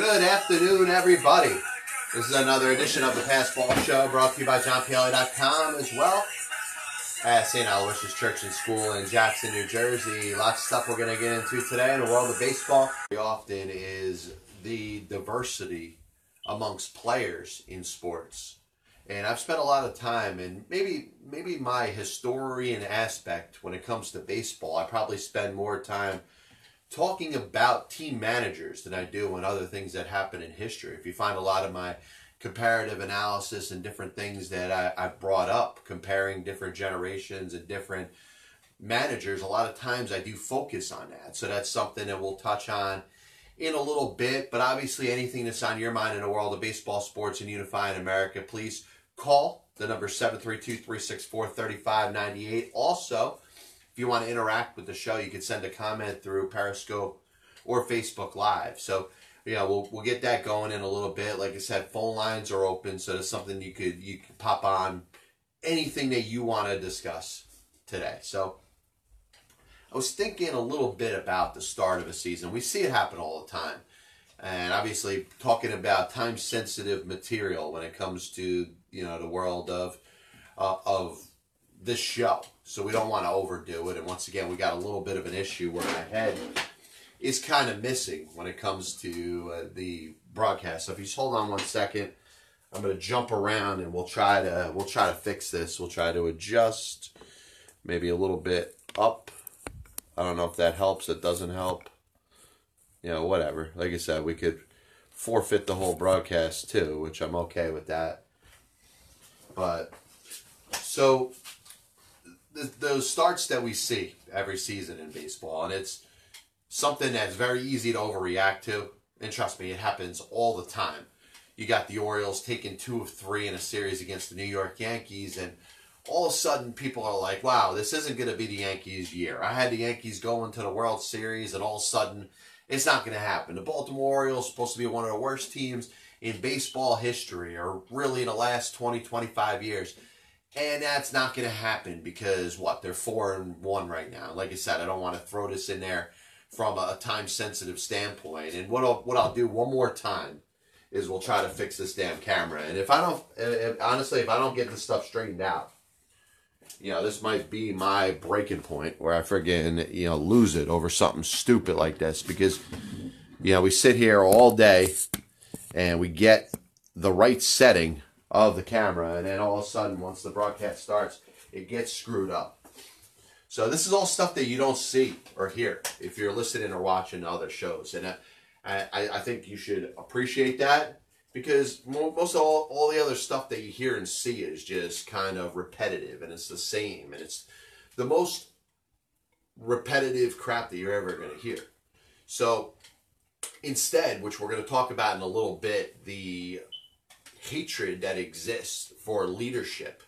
Good afternoon, everybody. This is another edition of the Pass Ball Show brought to you by JohnPielli.com as well at St. Aloysius Church and School in Jackson, New Jersey. Lots of stuff we're going to get into today in the world of baseball. Very often is the diversity amongst players in sports. And I've spent a lot of time and maybe maybe my historian aspect when it comes to baseball, I probably spend more time talking about team managers than I do on other things that happen in history. If you find a lot of my comparative analysis and different things that I, I've brought up, comparing different generations and different managers, a lot of times I do focus on that. So that's something that we'll touch on in a little bit. But obviously, anything that's on your mind in the world of baseball, sports, and unifying America, please call the number 732 364 3598. Also, you want to interact with the show, you can send a comment through Periscope or Facebook Live. So, yeah, we'll we'll get that going in a little bit. Like I said, phone lines are open, so it's something you could you could pop on anything that you want to discuss today. So, I was thinking a little bit about the start of a season. We see it happen all the time. And obviously talking about time sensitive material when it comes to, you know, the world of uh, of this show. So we don't want to overdo it. And once again, we got a little bit of an issue where my head is kind of missing when it comes to uh, the broadcast. So if you just hold on one second, I'm going to jump around and we'll try to we'll try to fix this. We'll try to adjust maybe a little bit up. I don't know if that helps. It doesn't help. You know, whatever. Like I said, we could forfeit the whole broadcast too, which I'm okay with that. But so the, those starts that we see every season in baseball, and it's something that's very easy to overreact to. And trust me, it happens all the time. You got the Orioles taking two of three in a series against the New York Yankees, and all of a sudden people are like, wow, this isn't going to be the Yankees' year. I had the Yankees going to the World Series, and all of a sudden it's not going to happen. The Baltimore Orioles, supposed to be one of the worst teams in baseball history, or really in the last 20, 25 years. And that's not going to happen because what? They're 4 and 1 right now. Like I said, I don't want to throw this in there from a time sensitive standpoint. And what I'll, what I'll do one more time is we'll try to fix this damn camera. And if I don't, if, honestly, if I don't get this stuff straightened out, you know, this might be my breaking point where I friggin', you know, lose it over something stupid like this because, you know, we sit here all day and we get the right setting of the camera and then all of a sudden, once the broadcast starts, it gets screwed up. So this is all stuff that you don't see or hear if you're listening or watching other shows. And I, I, think you should appreciate that because most of all, all the other stuff that you hear and see is just kind of repetitive and it's the same and it's the most repetitive crap that you're ever going to hear. So instead, which we're going to talk about in a little bit, the hatred that exists for leadership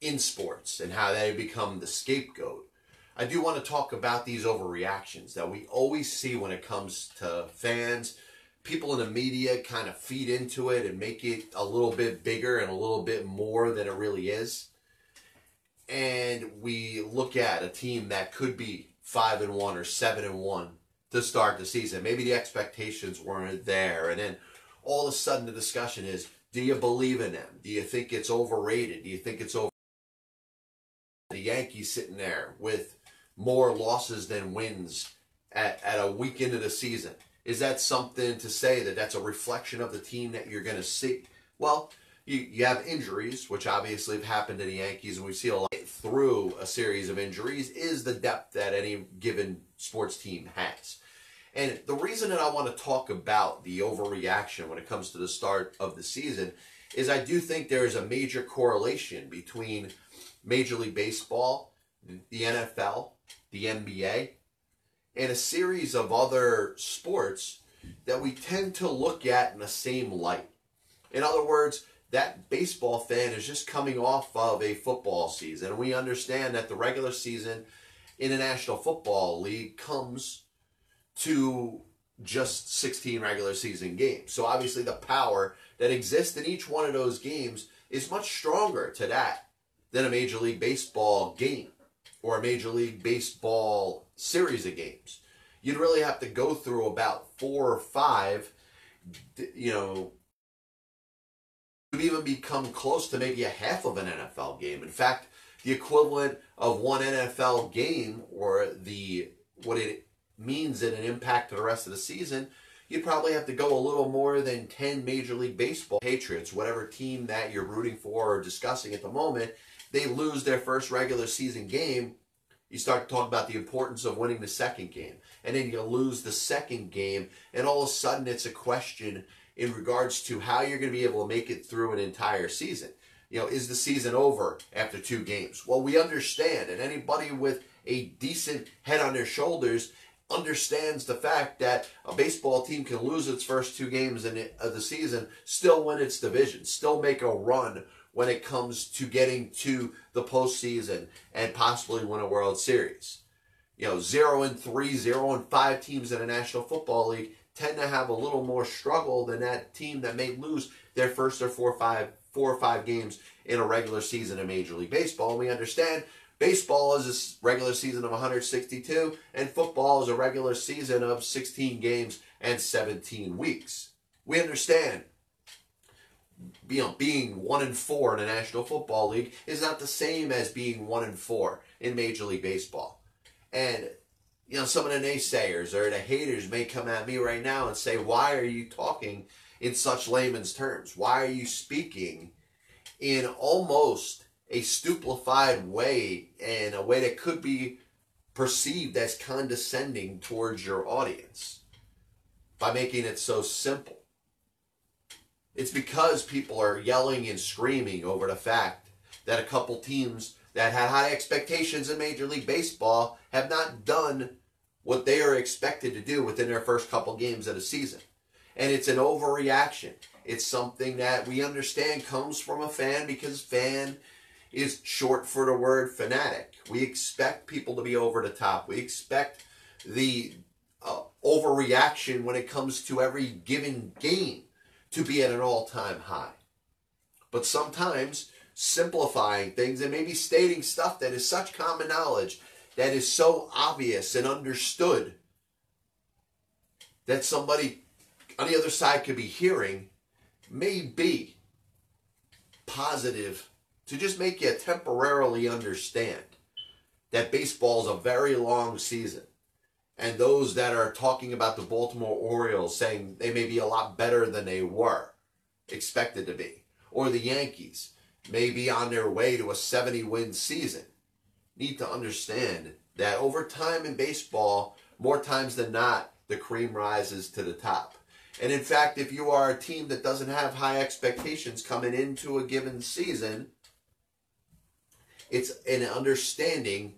in sports and how they become the scapegoat. I do want to talk about these overreactions that we always see when it comes to fans. People in the media kind of feed into it and make it a little bit bigger and a little bit more than it really is. And we look at a team that could be 5 and 1 or 7 and 1 to start the season. Maybe the expectations weren't there and then all of a sudden the discussion is do you believe in them? Do you think it's overrated? Do you think it's over the Yankees sitting there with more losses than wins at, at a week into the season. Is that something to say that that's a reflection of the team that you're going to see? Well, you, you have injuries, which obviously have happened to the Yankees, and we see a lot through a series of injuries, is the depth that any given sports team has. And the reason that I want to talk about the overreaction when it comes to the start of the season is I do think there is a major correlation between Major League Baseball, the NFL, the NBA, and a series of other sports that we tend to look at in the same light. In other words, that baseball fan is just coming off of a football season. We understand that the regular season in the National Football League comes to just 16 regular season games. So obviously the power that exists in each one of those games is much stronger to that than a Major League Baseball game or a Major League Baseball series of games. You'd really have to go through about four or five you know, to even become close to maybe a half of an NFL game. In fact, the equivalent of one NFL game or the what it means in an impact to the rest of the season, you'd probably have to go a little more than 10 Major League Baseball Patriots, whatever team that you're rooting for or discussing at the moment, they lose their first regular season game. You start to talk about the importance of winning the second game. And then you lose the second game, and all of a sudden it's a question in regards to how you're going to be able to make it through an entire season. You know, is the season over after two games? Well, we understand, and anybody with a decent head on their shoulders understands the fact that a baseball team can lose its first two games in of the season, still win its division, still make a run when it comes to getting to the postseason and possibly win a World Series. You know, zero and three, zero and five teams in the National Football League tend to have a little more struggle than that team that may lose their first or four or five four or five games in a regular season in Major League Baseball. And we understand baseball is a regular season of 162, and football is a regular season of 16 games and 17 weeks. We understand you know, being one and four in the National Football League is not the same as being one and four in Major League Baseball. And you know, some of the naysayers or the haters may come at me right now and say, why are you talking in such layman's terms? Why are you speaking in almost a stupefied way and a way that could be perceived as condescending towards your audience by making it so simple? It's because people are yelling and screaming over the fact that a couple teams that had high expectations in Major League Baseball have not done what they are expected to do within their first couple games of the season. And it's an overreaction. It's something that we understand comes from a fan because fan is short for the word fanatic. We expect people to be over the top. We expect the uh, overreaction when it comes to every given game to be at an all time high. But sometimes simplifying things and maybe stating stuff that is such common knowledge that is so obvious and understood that somebody on the other side could be hearing may be positive to just make you temporarily understand that baseball is a very long season. And those that are talking about the Baltimore Orioles saying they may be a lot better than they were expected to be, or the Yankees may be on their way to a 70 win season, need to understand that over time in baseball, more times than not, the cream rises to the top. And in fact, if you are a team that doesn't have high expectations coming into a given season, it's an understanding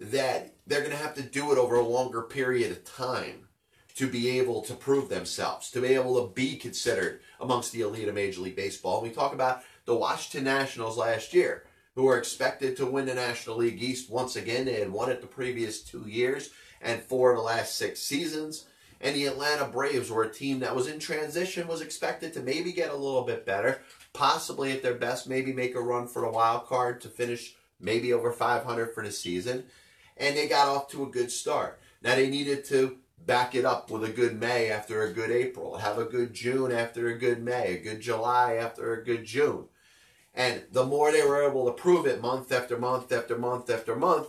that they're going to have to do it over a longer period of time to be able to prove themselves, to be able to be considered amongst the elite of Major League Baseball. We talk about the Washington Nationals last year, who were expected to win the National League East once again. They had won it the previous two years and four of the last six seasons. And the Atlanta Braves were a team that was in transition, was expected to maybe get a little bit better, possibly at their best, maybe make a run for the wild card to finish maybe over 500 for the season. And they got off to a good start. Now they needed to back it up with a good May after a good April, have a good June after a good May, a good July after a good June. And the more they were able to prove it month after month after month after month,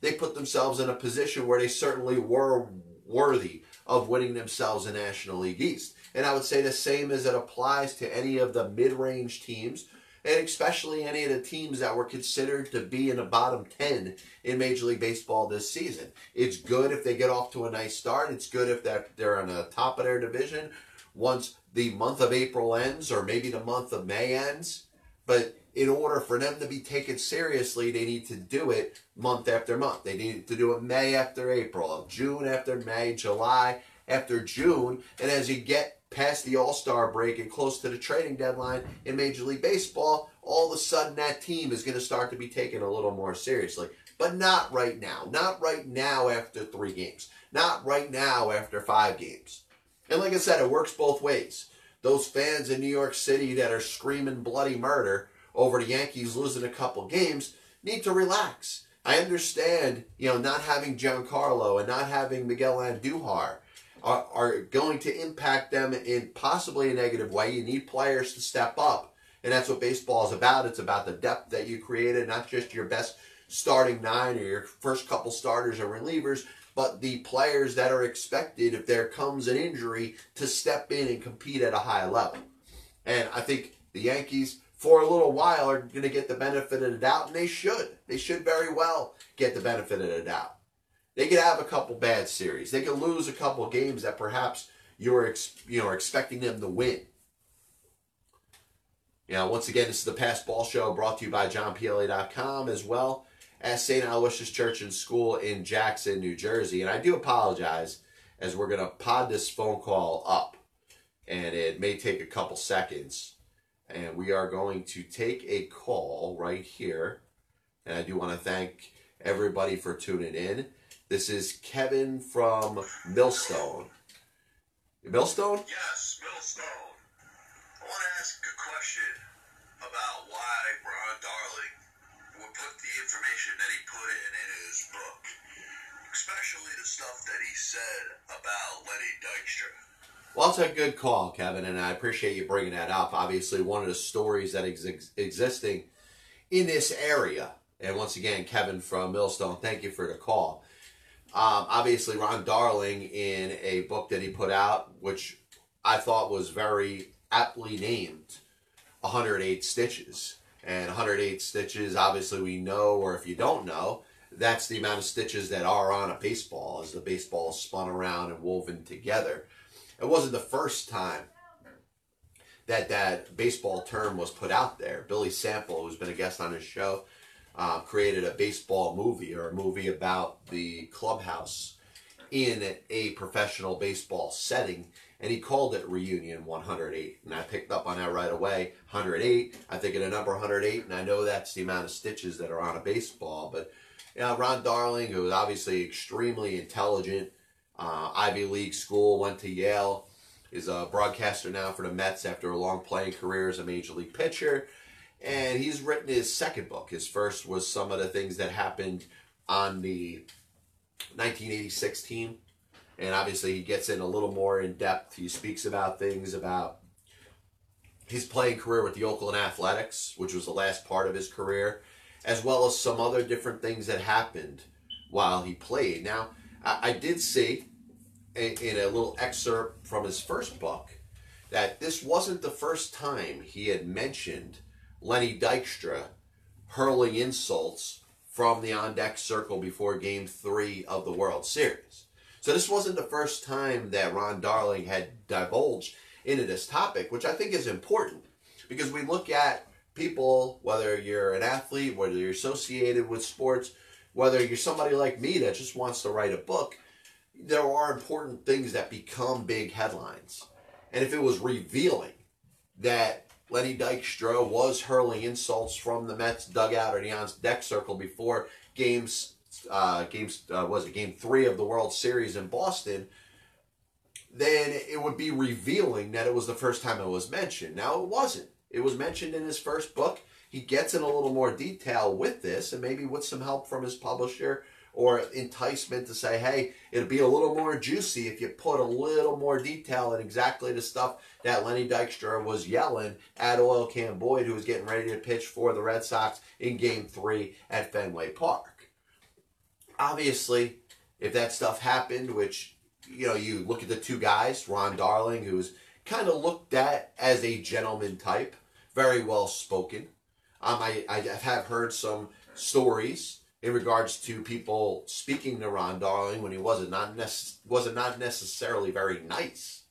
they put themselves in a position where they certainly were worthy of winning themselves a National League East. And I would say the same as it applies to any of the mid range teams, and especially any of the teams that were considered to be in the bottom 10 in Major League Baseball this season. It's good if they get off to a nice start. It's good if they're, they're on the top of their division once the month of April ends or maybe the month of May ends. But in order for them to be taken seriously, they need to do it month after month. They need to do it May after April, June after May, July after June. And as you get past the All Star break and close to the trading deadline in Major League Baseball, all of a sudden that team is going to start to be taken a little more seriously. But not right now. Not right now after three games. Not right now after five games. And like I said, it works both ways. Those fans in New York City that are screaming bloody murder over the Yankees losing a couple games need to relax. I understand, you know, not having Giancarlo and not having Miguel Andujar are, are going to impact them in possibly a negative way. You need players to step up. And that's what baseball is about. It's about the depth that you created, not just your best starting nine or your first couple starters or relievers, but the players that are expected, if there comes an injury, to step in and compete at a high level. And I think the Yankees, for a little while, are going to get the benefit of the doubt, and they should. They should very well get the benefit of the doubt. They could have a couple bad series. They could lose a couple games that perhaps you're you know expecting them to win. You know, once again, this is the Past Ball Show brought to you by JohnPielli.com as well as St. Aloysius Church and School in Jackson, New Jersey. And I do apologize as we're going to pod this phone call up. And it may take a couple seconds. And we are going to take a call right here. And I do want to thank everybody for tuning in. This is Kevin from Millstone. Millstone? Yes, Millstone. I want to ask a question about why Ron Darling would put the information that he put in in his book, especially the stuff that he said about Lenny Dykstra. Well, that's a good call, Kevin, and I appreciate you bringing that up. Obviously, one of the stories that is ex- existing in this area, and once again, Kevin from Millstone, thank you for the call. Um, obviously, Ron Darling in a book that he put out, which I thought was very aptly named 108 Stitches. And 108 stitches, obviously, we know, or if you don't know, that's the amount of stitches that are on a baseball as the baseball is spun around and woven together. It wasn't the first time that that baseball term was put out there. Billy Sample, who's been a guest on his show, uh, created a baseball movie or a movie about the clubhouse in a professional baseball setting and he called it Reunion 108. And I picked up on that right away. 108, I think of the number 108, and I know that's the amount of stitches that are on a baseball. But you know, Ron Darling, who was obviously extremely intelligent, uh, Ivy League school, went to Yale, is a broadcaster now for the Mets after a long playing career as a major league pitcher. And he's written his second book. His first was some of the things that happened on the 1986 team. And obviously, he gets in a little more in depth. He speaks about things about his playing career with the Oakland Athletics, which was the last part of his career, as well as some other different things that happened while he played. Now, I, did see in a little excerpt from his first book that this wasn't the first time he had mentioned Lenny Dykstra hurling insults from the on deck circle before game three of the World Series. So this wasn't the first time that Ron Darling had divulged into this topic, which I think is important because we look at people, whether you're an athlete, whether you're associated with sports, whether you're somebody like me that just wants to write a book, there are important things that become big headlines. And if it was revealing that Lenny Dykstra was hurling insults from the Mets dugout or on deck circle before games, uh, games uh, was it game three of the World Series in Boston, then it would be revealing that it was the first time it was mentioned. Now it wasn't. It was mentioned in his first book. He gets in a little more detail with this, and maybe with some help from his publisher or enticement to say, hey, it'll be a little more juicy if you put a little more detail in exactly the stuff that Lenny Dykstra was yelling at Oil Can Boyd, who was getting ready to pitch for the Red Sox in game three at Fenway Park. Obviously, if that stuff happened, which, you know, you look at the two guys, Ron Darling, who's kind of looked at as a gentleman type, very well spoken. Um, I, I have heard some stories in regards to people speaking to Ron Darling when he wasn't not nec- wasn't not necessarily very nice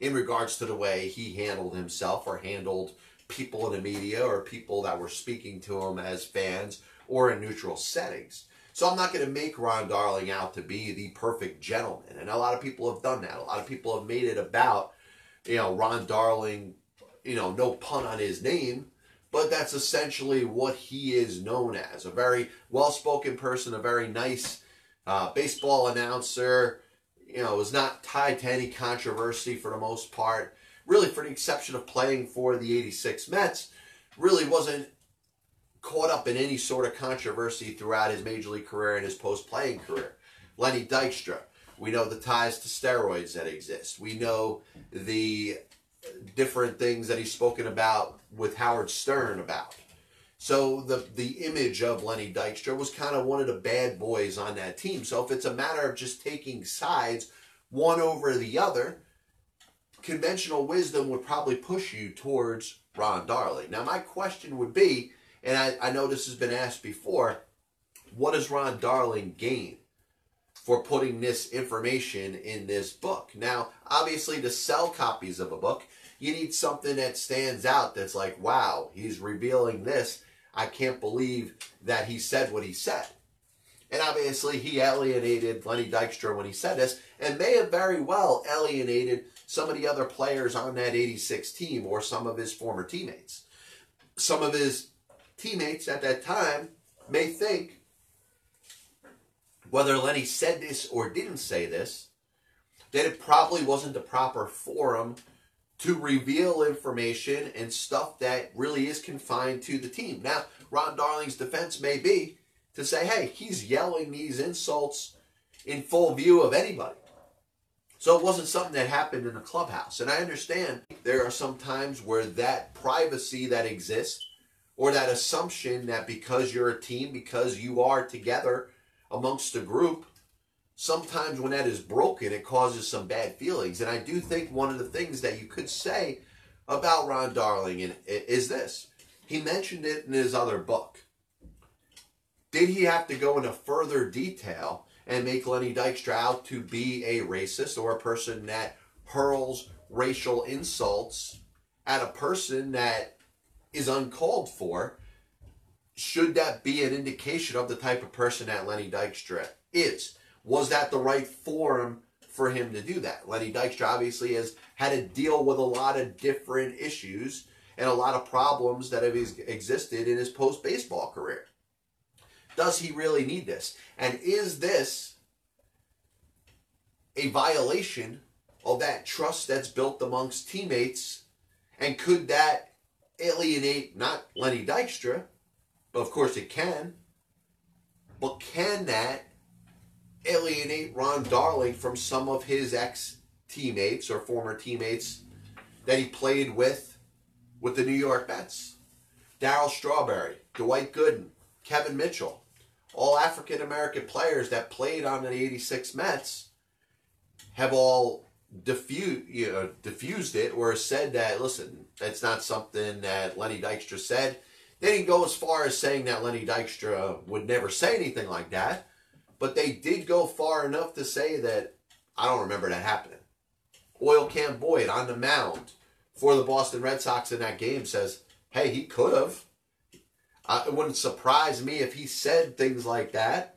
in regards to the way he handled himself or handled people in the media or people that were speaking to him as fans or in neutral settings. So I'm not going to make Ron Darling out to be the perfect gentleman. And a lot of people have done that. A lot of people have made it about, you know, Ron Darling, you know, no pun on his name, but that's essentially what he is known as a very well spoken person, a very nice uh, baseball announcer. You know, was not tied to any controversy for the most part. Really, for the exception of playing for the 86 Mets, really wasn't caught up in any sort of controversy throughout his major league career and his post playing career. Lenny Dykstra We know the ties to steroids that exist. We know the different things that he's spoken about with Howard Stern about. So the the image of Lenny Dykstra was kind of one of the bad boys on that team. So if it's a matter of just taking sides, one over the other, conventional wisdom would probably push you towards Ron Darling. Now my question would be, and I, I know this has been asked before, what does Ron Darling gain for putting this information in this book? Now, obviously to sell copies of a book, you need something that stands out that's like, wow, he's revealing this. I can't believe that he said what he said. And obviously, he alienated Lenny Dykstra when he said this, and may have very well alienated some of the other players on that 86 team or some of his former teammates. Some of his teammates at that time may think, whether Lenny said this or didn't say this, that it probably wasn't the proper forum to reveal information and stuff that really is confined to the team. Now, Ron Darling's defense may be to say, hey, he's yelling these insults in full view of anybody. So it wasn't something that happened in the clubhouse. And I understand there are some times where that privacy that exists or that assumption that because you're a team, because you are together amongst a group, sometimes when that is broken, it causes some bad feelings. And I do think one of the things that you could say about Ron Darling is this. He mentioned it in his other book. Did he have to go into further detail and make Lenny Dykstra out to be a racist or a person that hurls racial insults at a person that is uncalled for? Should that be an indication of the type of person that Lenny Dykstra is? Was that the right forum for him to do that? Lenny Dykstra obviously has had to deal with a lot of different issues and a lot of problems that have existed in his post baseball career. Does he really need this? And is this a violation of that trust that's built amongst teammates? And could that alienate not Lenny Dykstra, but of course it can, but can that alienate Ron Darling from some of his ex teammates or former teammates that he played with with the New York Mets? Darryl Strawberry, Dwight Gooden, Kevin Mitchell all African American players that played on the 86 Mets have all diffused, you know, diffused it or said that, listen, that's not something that Lenny Dykstra said. They didn't go as far as saying that Lenny Dykstra would never say anything like that, but they did go far enough to say that I don't remember that happening. Oil Can Boyd on the mound for the Boston Red Sox in that game says, hey, he could have. Uh, it wouldn't surprise me if he said things like that,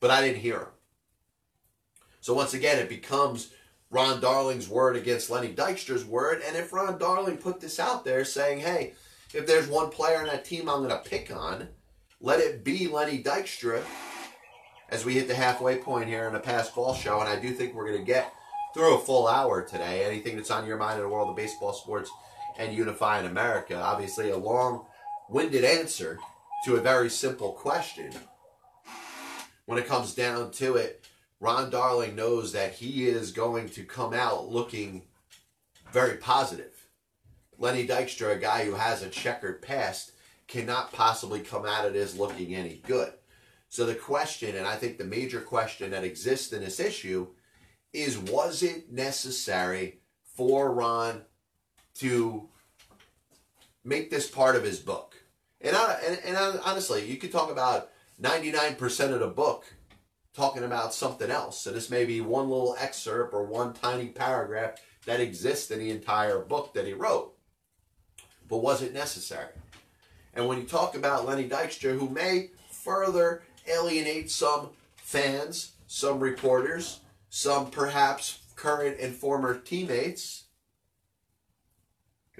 but I didn't hear him. So once again, it becomes Ron Darling's word against Lenny Dykstra's word. And if Ron Darling put this out there saying, hey, if there's one player on that team I'm going to pick on, let it be Lenny Dykstra as we hit the halfway point here in the past ball show. And I do think we're going to get through a full hour today. Anything that's on your mind in the world of baseball, sports, and unifying America. Obviously, a long winded answer to a very simple question. When it comes down to it, Ron Darling knows that he is going to come out looking very positive. Lenny Dykstra, a guy who has a checkered past, cannot possibly come out of this looking any good. So the question, and I think the major question that exists in this issue, is was it necessary for Ron to make this part of his book? And, I, and, and honestly, you could talk about 99% of the book talking about something else. So this may be one little excerpt or one tiny paragraph that exists in the entire book that he wrote. But was it necessary? And when you talk about Lenny Dykstra, who may further alienate some fans, some reporters, some perhaps current and former teammates,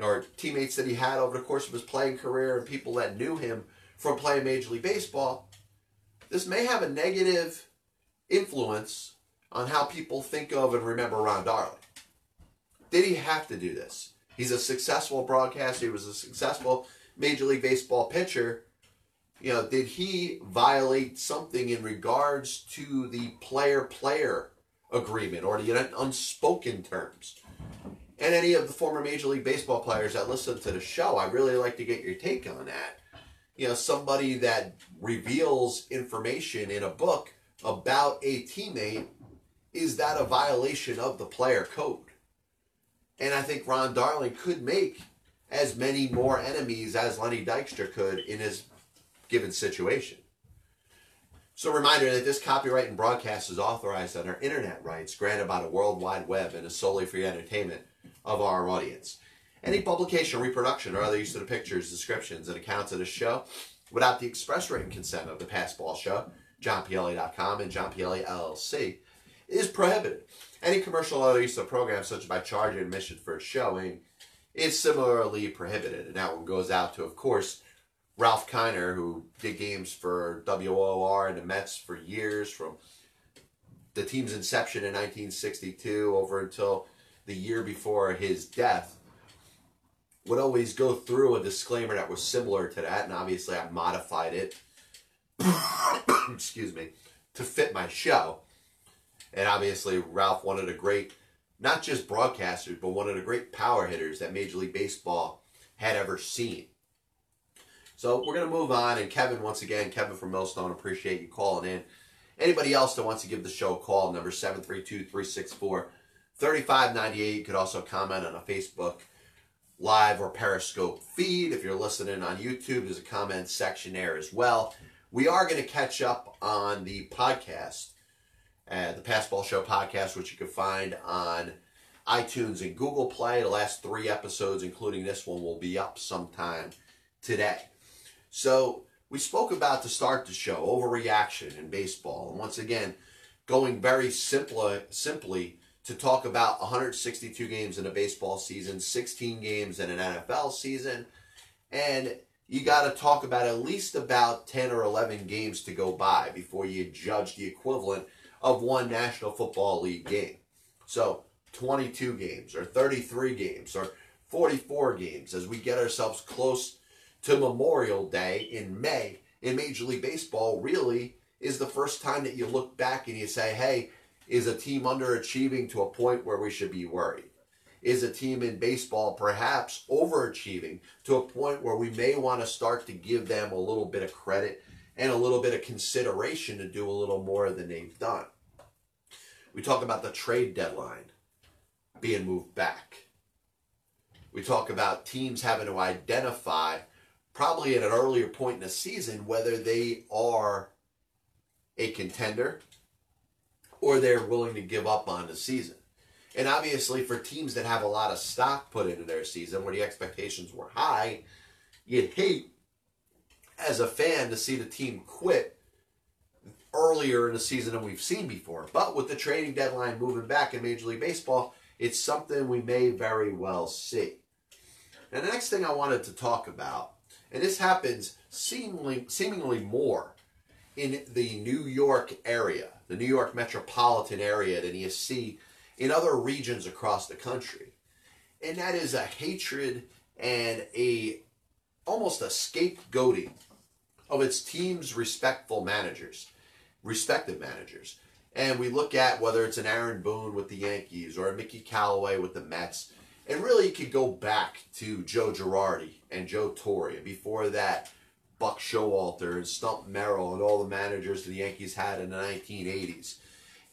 or teammates that he had over the course of his playing career and people that knew him from playing Major League Baseball, this may have a negative influence on how people think of and remember Ron Darling. Did he have to do this? He's a successful broadcaster. He was a successful Major League Baseball pitcher. You know, did he violate something in regards to the player-player agreement or the unspoken terms. And any of the former Major League Baseball players that listen to the show, I really like to get your take on that. You know, somebody that reveals information in a book about a teammate, is that a violation of the player code? And I think Ron Darling could make as many more enemies as Lenny Dykstra could in his given situation. So, reminder that this copyright and broadcast is authorized under internet rights granted by the World Wide Web and is solely for the entertainment of our audience. Any publication, reproduction, or other use of the pictures, descriptions, and accounts of the show without the express written consent of the Passball Show, JohnPielli.com, and John Pielli LLC is prohibited. Any commercial or other use of programs, such as by charging admission for a showing, is similarly prohibited. And that one goes out to, of course, Ralph Kiner, who did games for WOR and the Mets for years, from the team's inception in 1962 over until the year before his death, would always go through a disclaimer that was similar to that. And obviously, I modified it, excuse me, to fit my show. And obviously, Ralph, one of the great, not just broadcasters, but one of the great power hitters that Major League Baseball had ever seen. So we're going to move on. And Kevin, once again, Kevin from Millstone, appreciate you calling in. Anybody else that wants to give the show a call, number 732 364 3598. You could also comment on a Facebook live or Periscope feed. If you're listening on YouTube, there's a comment section there as well. We are going to catch up on the podcast uh, the Passball Show podcast, which you can find on iTunes and Google Play. The last three episodes, including this one, will be up sometime today. So we spoke about to start the show overreaction in baseball, and once again, going very simply, simply to talk about 162 games in a baseball season, 16 games in an NFL season, and you got to talk about at least about 10 or 11 games to go by before you judge the equivalent of one National Football League game. So 22 games or 33 games or 44 games as we get ourselves close to Memorial Day in May in Major League Baseball really is the first time that you look back and you say, hey, is a team underachieving to a point where we should be worried? Is a team in baseball perhaps overachieving to a point where we may want to start to give them a little bit of credit and a little bit of consideration to do a little more than they've done? We talk about the trade deadline being moved back. We talk about teams having to identify, probably at an earlier point in the season, whether they are a contender or they're willing to give up on the season. And obviously, for teams that have a lot of stock put into their season where the expectations were high, you'd hate as a fan to see the team quit earlier in the season than we've seen before. But with the trading deadline moving back in Major League Baseball, it's something we may very well see. Now, the next thing I wanted to talk about, and this happens seemingly, seemingly more in the New York area, the New York metropolitan area than you see in other regions across the country. And that is a hatred and a almost a scapegoating of its team's respectful managers respective managers. And we look at whether it's an Aaron Boone with the Yankees or a Mickey Callaway with the Mets. And really, you could go back to Joe Girardi and Joe Torre. And before that, Buck Showalter and Stump Merrill and all the managers the Yankees had in the 1980s.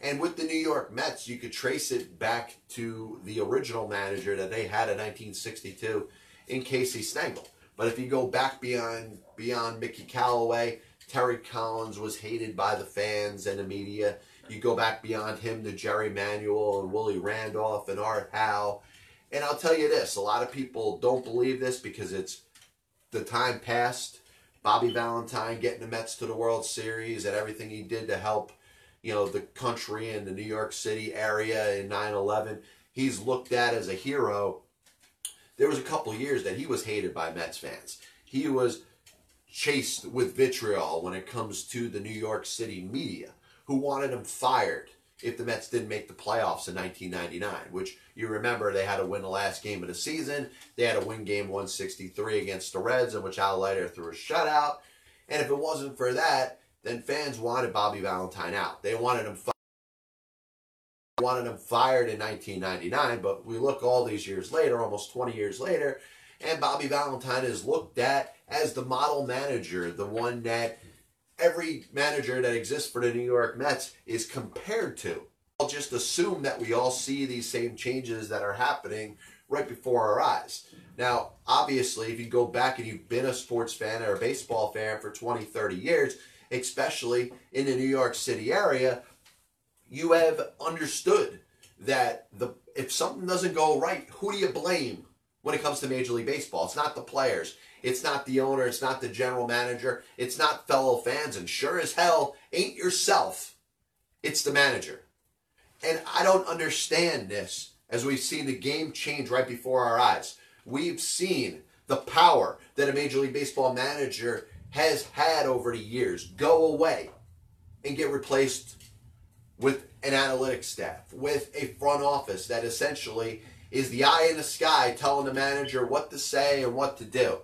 And with the New York Mets, you could trace it back to the original manager that they had in 1962 in Casey Stengel. But if you go back beyond beyond Mickey Callaway, Terry Collins was hated by the fans and the media. You go back beyond him to Jerry Manuel and Willie Randolph and Art Howe. And I'll tell you this, a lot of people don't believe this because it's the time past. Bobby Valentine getting the Mets to the World Series and everything he did to help, you know, the country and the New York City area in 9-11. He's looked at as a hero. There was a couple years that he was hated by Mets fans. He was chased with vitriol when it comes to the New York City media, who wanted him fired if the Mets didn't make the playoffs in 1999, which you remember they had to win the last game of the season. They had to win game 163 against the Reds, in which Al Leiter threw a shutout. And if it wasn't for that, then fans wanted Bobby Valentine out. They wanted him fired. wanted him fired in 1999, but we look all these years later, almost 20 years later, and Bobby Valentine is looked at as the model manager, the one that every manager that exists for the New York Mets is compared to. I'll just assume that we all see these same changes that are happening right before our eyes. Now, obviously, if you go back and you've been a sports fan or a baseball fan for 20, 30 years, especially in the New York City area, you have understood that the if something doesn't go right, who do you blame when it comes to Major League Baseball? It's not the players. It's not the owner. It's not the general manager. It's not fellow fans. And sure as hell ain't yourself. It's the manager. And I don't understand this as we've seen the game change right before our eyes. We've seen the power that a Major League Baseball manager has had over the years go away and get replaced with an analytics staff, with a front office that essentially is the eye in the sky telling the manager what to say and what to do.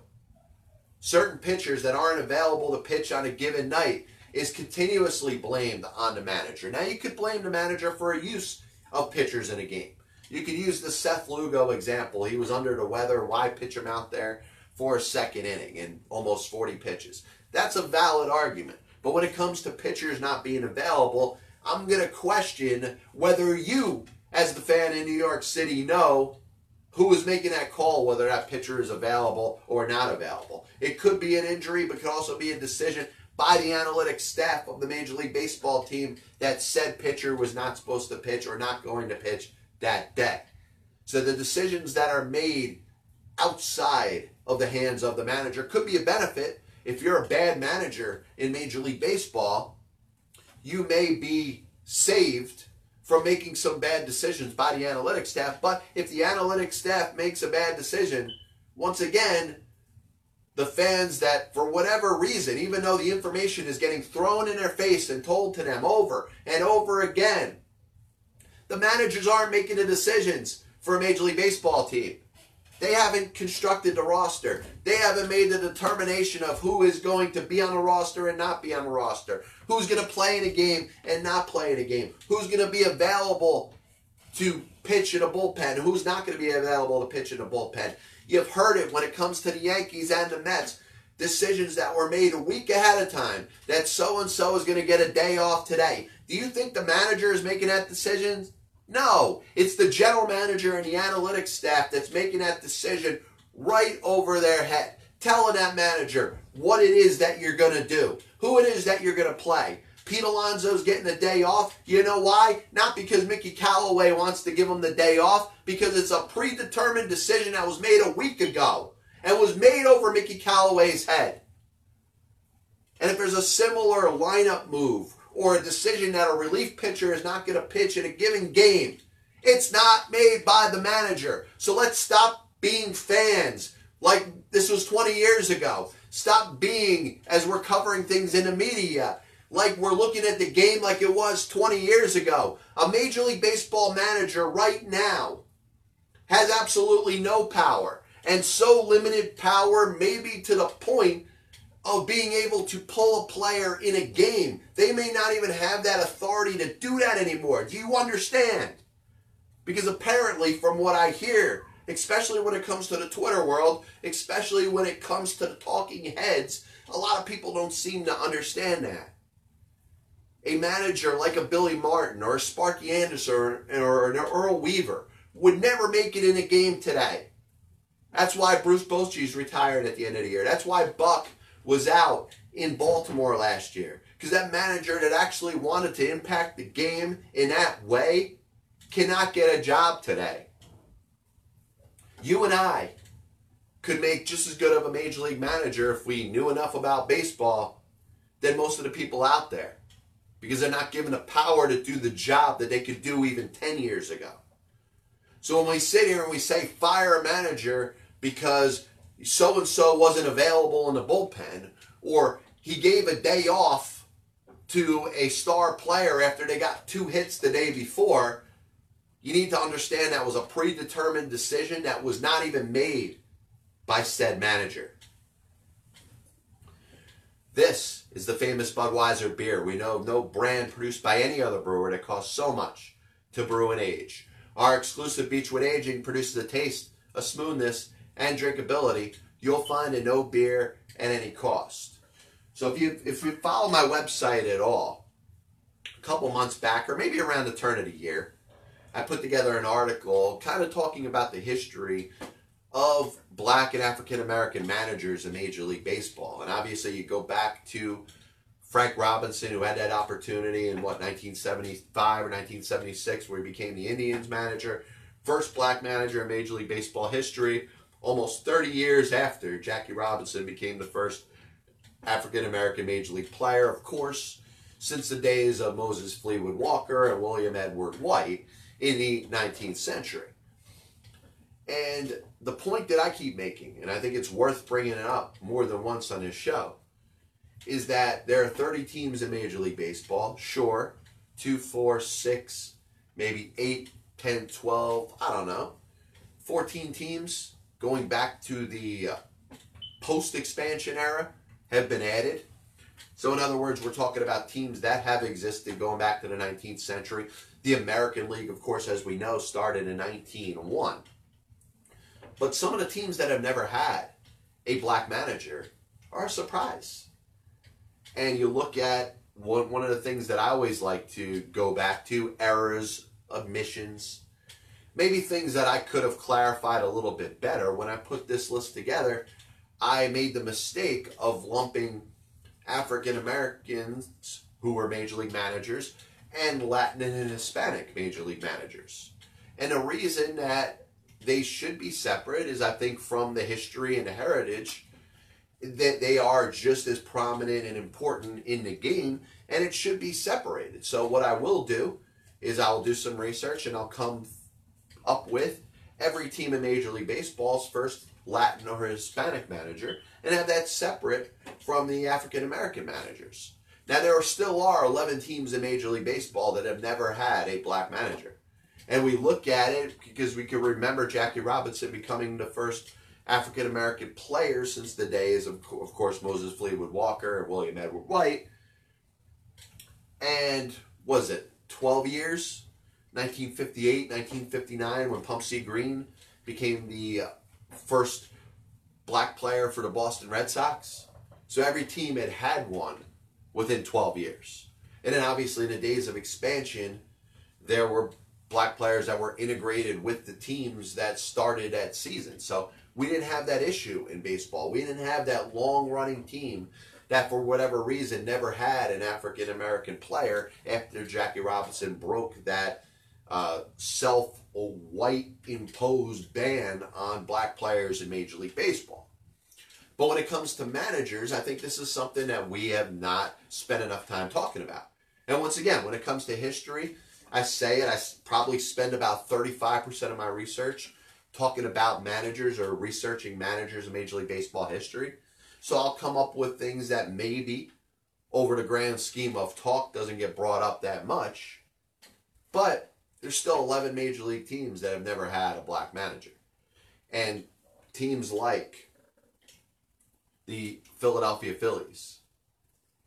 Certain pitchers that aren't available to pitch on a given night is continuously blamed on the manager. Now, you could blame the manager for a use of pitchers in a game. You could use the Seth Lugo example. He was under the weather. Why pitch him out there for a second inning and almost 40 pitches? That's a valid argument. But when it comes to pitchers not being available, I'm going to question whether you, as the fan in New York City, know who is making that call, whether that pitcher is available or not available. It could be an injury, but could also be a decision by the analytics staff of the Major League Baseball team that said pitcher was not supposed to pitch or not going to pitch that day. So the decisions that are made outside of the hands of the manager could be a benefit. If you're a bad manager in Major League Baseball, you may be saved from making some bad decisions by the analytics staff. But if the analytics staff makes a bad decision, once again, the fans that, for whatever reason, even though the information is getting thrown in their face and told to them over and over again, the managers aren't making the decisions for a Major League Baseball team. They haven't constructed the roster. They haven't made the determination of who is going to be on the roster and not be on the roster. Who's going to play in a game and not play in a game. Who's going to be available to pitch in a bullpen. Who's not going to be available to pitch in a bullpen. You've heard it when it comes to the Yankees and the Mets. Decisions that were made a week ahead of time that so and so is going to get a day off today. Do you think the manager is making that decision? No, it's the general manager and the analytics staff that's making that decision right over their head, telling that manager what it is that you're going to do, who it is that you're going to play. Pete Alonso's getting the day off. You know why? Not because Mickey Callaway wants to give him the day off, because it's a predetermined decision that was made a week ago and was made over Mickey Callaway's head. And if there's a similar lineup move or a decision that a relief pitcher is not going to pitch in a given game, it's not made by the manager. So let's stop being fans like this was 20 years ago. Stop being, as we're covering things in the media, like we're looking at the game like it was 20 years ago. A Major League Baseball manager right now has absolutely no power and so limited power, maybe to the point of being able to pull a player in a game. They may not even have that authority to do that anymore. Do you understand? Because apparently, from what I hear, especially when it comes to the Twitter world, especially when it comes to the talking heads, a lot of people don't seem to understand that a manager like a Billy Martin or a Sparky Anderson or, or an Earl Weaver would never make it in a game today. That's why Bruce Bochy's retired at the end of the year. That's why Buck was out in Baltimore last year. Because that manager that actually wanted to impact the game in that way cannot get a job today. You and I could make just as good of a major league manager if we knew enough about baseball than most of the people out there because they're not given the power to do the job that they could do even 10 years ago. So when we sit here and we say fire a manager because so and so wasn't available in the bullpen, or he gave a day off to a star player after they got two hits the day before, you need to understand that was a predetermined decision that was not even made by said manager. This is the famous Budweiser beer. We know no brand produced by any other brewer that costs so much to brew and age. Our exclusive Beechwood Aging produces a taste, a smoothness, and drinkability you'll find in no beer at any cost. So if you if you follow my website at all, a couple months back, or maybe around the turn of the year, I put together an article kind of talking about the history of black and African American managers in Major League Baseball. And obviously, you go back to Frank Robinson, who had that opportunity in what 1975 or 1976, where he became the Indians manager, first black manager in Major League Baseball history. Almost 30 years after Jackie Robinson became the first African American Major League player, of course, since the days of Moses Fleetwood Walker and William Edward White in the 19th century. And the point that I keep making, and I think it's worth bringing it up more than once on this show, is that there are 30 teams in Major League Baseball. Sure, two, four, six, maybe eight, 10, 12, I don't know. 14 teams going back to the uh, post expansion era have been added. So, in other words, we're talking about teams that have existed going back to the 19th century. The American League, of course, as we know, started in 1901. But some of the teams that have never had a black manager are a surprise. And you look at one, one of the things that I always like to go back to errors, omissions, maybe things that I could have clarified a little bit better. When I put this list together, I made the mistake of lumping African Americans who were major league managers and Latin and Hispanic major league managers. And the reason that they should be separate is I think from the history and the heritage that they are just as prominent and important in the game and it should be separated. So what I will do is I'll do some research and I'll come up with every team in Major League Baseball's first Latin or Hispanic manager and have that separate from the African American managers. Now there are still are 11 teams in Major League Baseball that have never had a black manager. And we look at it because we can remember Jackie Robinson becoming the first African American player since the days of, of course, Moses Fleetwood Walker and William Edward White. And was it 12 years? 1958, 1959, when Pumpsie Green became the first black player for the Boston Red Sox. So every team had had one within 12 years. And then obviously in the days of expansion, there were black players that were integrated with the teams that started that season. So we didn't have that issue in baseball. We didn't have that long running team that for whatever reason never had an African American player after Jackie Robinson broke that uh, self white imposed ban on black players in Major League Baseball. But when it comes to managers, I think this is something that we have not spent enough time talking about. And once again, when it comes to history, I say it, I probably spend about 35% of my research talking about managers or researching managers in Major League Baseball history. So I'll come up with things that maybe over the grand scheme of talk doesn't get brought up that much. But there's still 11 major league teams that have never had a black manager. And teams like the Philadelphia Phillies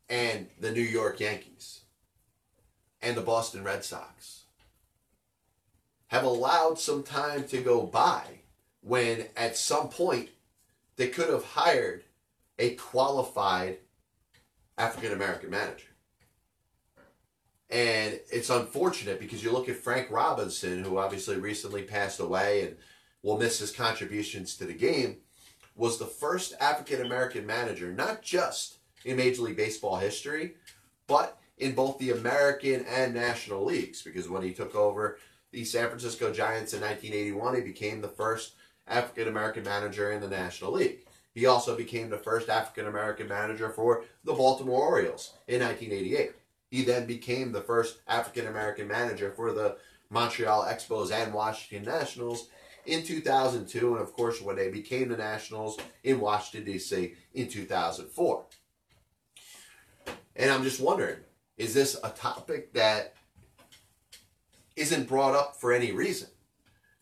and the New York Yankees and the Boston Red Sox have allowed some time to go by when at some point they could have hired a qualified African American manager. And it's unfortunate because you look at Frank Robinson, who obviously recently passed away and will miss his contributions to the game, was the first African American manager, not just in Major League Baseball history, but in both the American and National Leagues. Because when he took over the San Francisco Giants in 1981, he became the first African American manager in the National League. He also became the first African American manager for the Baltimore Orioles in 1988. He then became the first African American manager for the Montreal Expos and Washington Nationals in 2002, and of course, when they became the Nationals in Washington, D.C. in 2004. And I'm just wondering is this a topic that isn't brought up for any reason?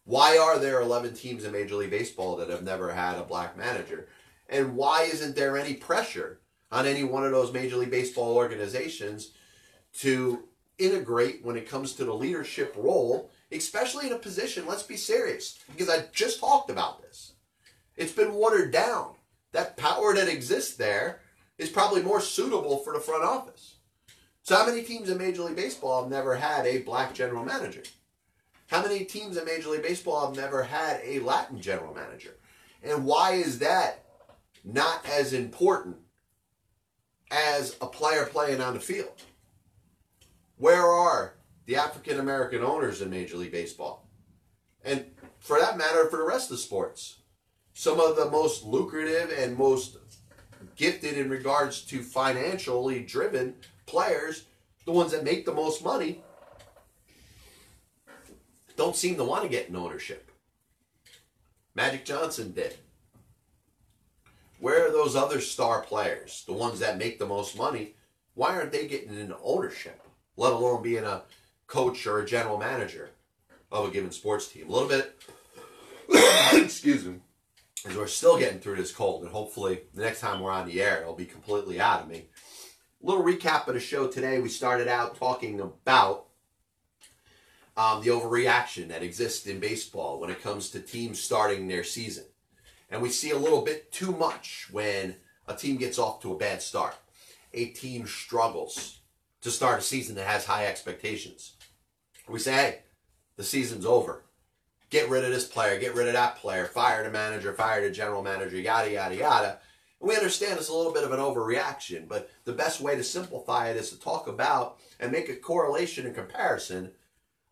Why are there 11 teams in Major League Baseball that have never had a black manager? And why isn't there any pressure on any one of those Major League Baseball organizations to integrate when it comes to the leadership role, especially in a position, let's be serious, because I just talked about this. It's been watered down. That power that exists there is probably more suitable for the front office. So, how many teams in Major League Baseball have never had a black general manager? How many teams in Major League Baseball have never had a Latin general manager? And why is that not as important as a player playing on the field? Where are the African American owners in Major League Baseball? And for that matter, for the rest of the sports. Some of the most lucrative and most gifted in regards to financially driven players, the ones that make the most money, don't seem to want to get in ownership. Magic Johnson did. Where are those other star players, the ones that make the most money? Why aren't they getting into ownership, let alone being a coach or a general manager of a given sports team? A little bit, excuse me, as we're still getting through this cold, and hopefully the next time we're on the air, it'll be completely out of me. A little recap of the show today. We started out talking about um, the overreaction that exists in baseball when it comes to teams starting their season. And we see a little bit too much when a team gets off to a bad start. A team struggles to start a season that has high expectations. We say, hey, the season's over. Get rid of this player, get rid of that player, fire the manager, fire the general manager, yada, yada, yada. And we understand it's a little bit of an overreaction, but the best way to simplify it is to talk about and make a correlation and comparison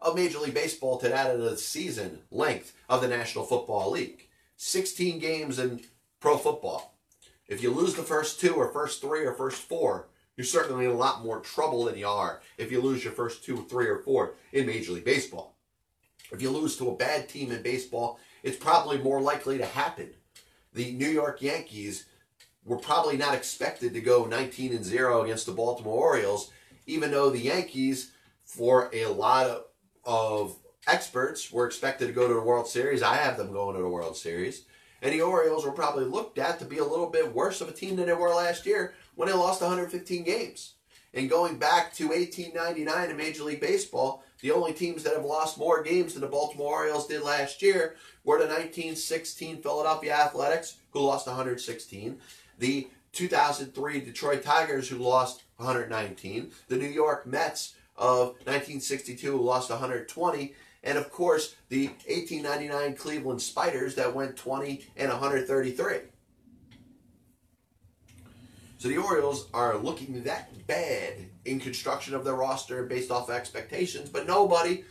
of Major League Baseball to that of the season length of the National Football League. 16 games in pro football. If you lose the first two or first three or first four, you're certainly in a lot more trouble than you are if you lose your first two, three, or four in Major League Baseball. If you lose to a bad team in baseball, it's probably more likely to happen. The New York Yankees were probably not expected to go 19 and 0 against the Baltimore Orioles, even though the Yankees, for a lot of of experts were expected to go to the World Series. I have them going to the World Series. And the Orioles were probably looked at to be a little bit worse of a team than they were last year when they lost 115 games. And going back to 1899 in Major League Baseball, the only teams that have lost more games than the Baltimore Orioles did last year were the 1916 Philadelphia Athletics, who lost 116, the 2003 Detroit Tigers, who lost 119, the New York Mets, of 1962 who lost 120, and of course the 1899 Cleveland Spiders that went 20 and 133. So the Orioles are looking that bad in construction of their roster based off of expectations, but nobody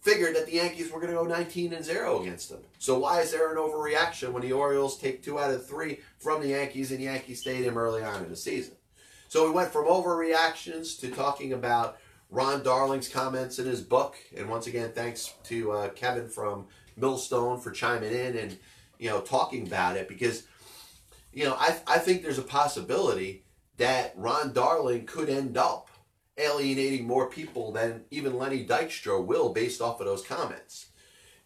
figured that the Yankees were going to go 19 and 0 against them. So why is there an overreaction when the Orioles take two out of three from the Yankees in Yankee Stadium early on in the season? So we went from overreactions to talking about Ron Darling's comments in his book. And once again, thanks to uh, Kevin from Millstone for chiming in and you know talking about it because you know I I think there's a possibility that Ron Darling could end up alienating more people than even Lenny Dykstra will based off of those comments.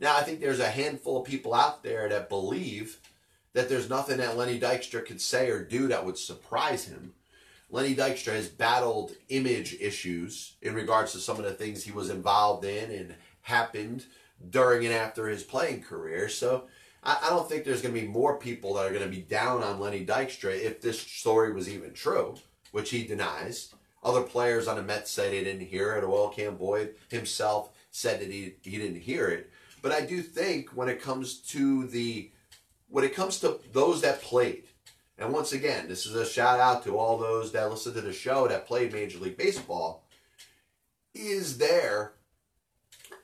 Now I think there's a handful of people out there that believe that there's nothing that Lenny Dykstra could say or do that would surprise him. Lenny Dykstra has battled image issues in regards to some of the things he was involved in and happened during and after his playing career. So I, I don't think there's going to be more people that are going to be down on Lenny Dykstra if this story was even true, which he denies. Other players on the Mets said they didn't hear it. Oil Can Boyd himself said that he, he didn't hear it. But I do think when it comes to the when it comes to those that played, and once again, this is a shout out to all those that listen to the show that played Major League Baseball. Is there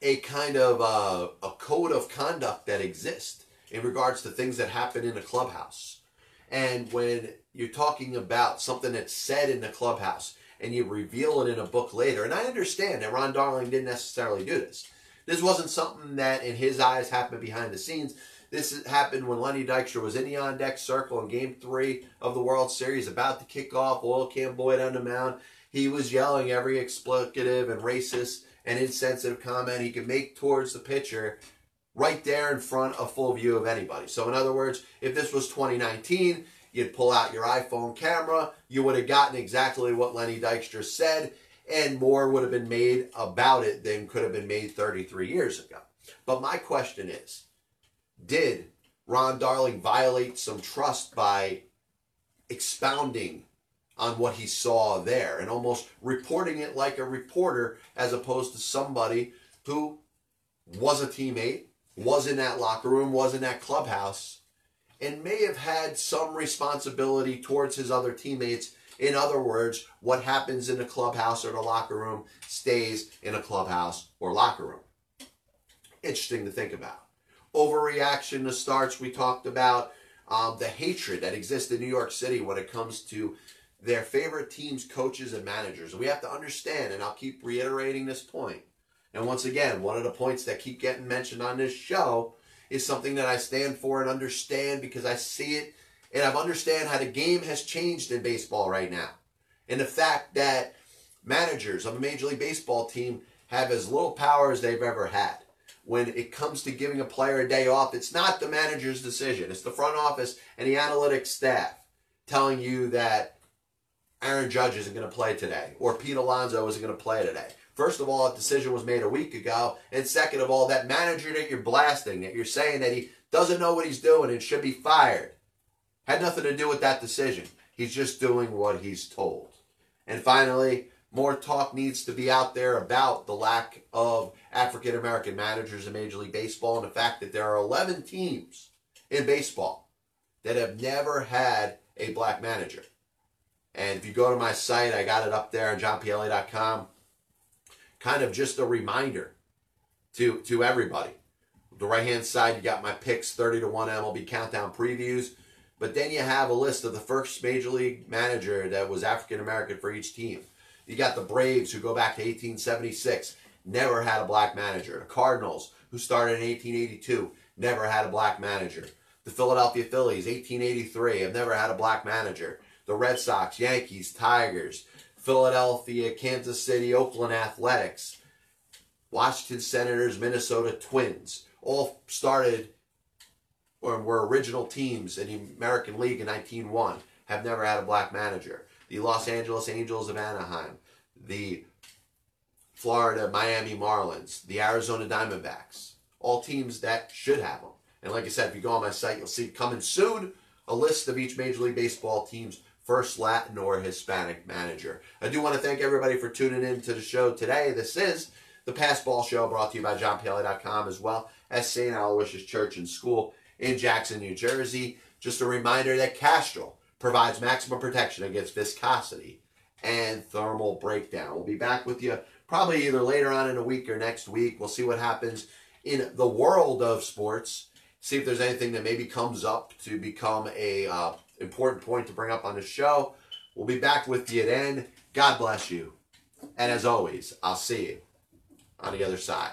a kind of uh, a code of conduct that exists in regards to things that happen in a clubhouse? And when you're talking about something that's said in the clubhouse and you reveal it in a book later, and I understand that Ron Darling didn't necessarily do this. This wasn't something that in his eyes happened behind the scenes. This happened when Lenny Dykstra was in the on deck circle in game three of the World Series, about to kick off. Oil Can Boyd on the mound. He was yelling every expletive and racist and insensitive comment he could make towards the pitcher right there in front of full view of anybody. So, in other words, if this was 2019, you'd pull out your iPhone camera, you would have gotten exactly what Lenny Dykstra said, and more would have been made about it than could have been made 33 years ago. But my question is did Ron Darling violate some trust by expounding on what he saw there and almost reporting it like a reporter as opposed to somebody who was a teammate, was in that locker room, was in that clubhouse, and may have had some responsibility towards his other teammates. In other words, what happens in the clubhouse or the locker room stays in a clubhouse or locker room. Interesting to think about. Overreaction to starts, we talked about um, the hatred that exists in New York City when it comes to their favorite teams, coaches, and managers. We have to understand, and I'll keep reiterating this point. And once again, one of the points that keep getting mentioned on this show is something that I stand for and understand because I see it and I've understand how the game has changed in baseball right now. And the fact that managers of a Major League Baseball team have as little power as they've ever had. When it comes to giving a player a day off, it's not the manager's decision. It's the front office and the analytics staff telling you that Aaron Judge isn't going to play today or Pete Alonso isn't going to play today. First of all, a decision was made a week ago. And second of all, that manager that you're blasting, that you're saying that he doesn't know what he's doing and should be fired, had nothing to do with that decision. He's just doing what he's told. And finally, more talk needs to be out there about the lack of African American managers in Major League Baseball and the fact that there are 11 teams in baseball that have never had a black manager. And if you go to my site, I got it up there on johnpielli.com kind of just a reminder to to everybody. The right hand side, you got my picks 30 to 1 MLB countdown previews. But then you have a list of the first major league manager that was African American for each team. You got the Braves, who go back to 1876, never had a black manager. The Cardinals, who started in 1882, never had a black manager. The Philadelphia Phillies, 1883, have never had a black manager. The Red Sox, Yankees, Tigers, Philadelphia, Kansas City, Oakland Athletics, Washington Senators, Minnesota Twins, all started or were original teams in the American League in 1901, have never had a black manager. The Los Angeles Angels of Anaheim, the Florida Miami Marlins, the Arizona Diamondbacks, all teams that should have them. And like I said, if you go on my site, you'll see coming soon a list of each Major League Baseball team's first Latin or Hispanic manager. I do want to thank everybody for tuning in to the show today. This is the Passball Show brought to you by JohnPielli.com as well as St. Aloysius Church and School in Jackson, New Jersey. Just a reminder that Castrol provides maximum protection against viscosity and thermal breakdown. We'll be back with you probably either later on in a week or next week. We'll see what happens in the world of sports. See if there's anything that maybe comes up to become a uh, important point to bring up on the show. We'll be back with you then. God bless you. And as always, I'll see you on the other side.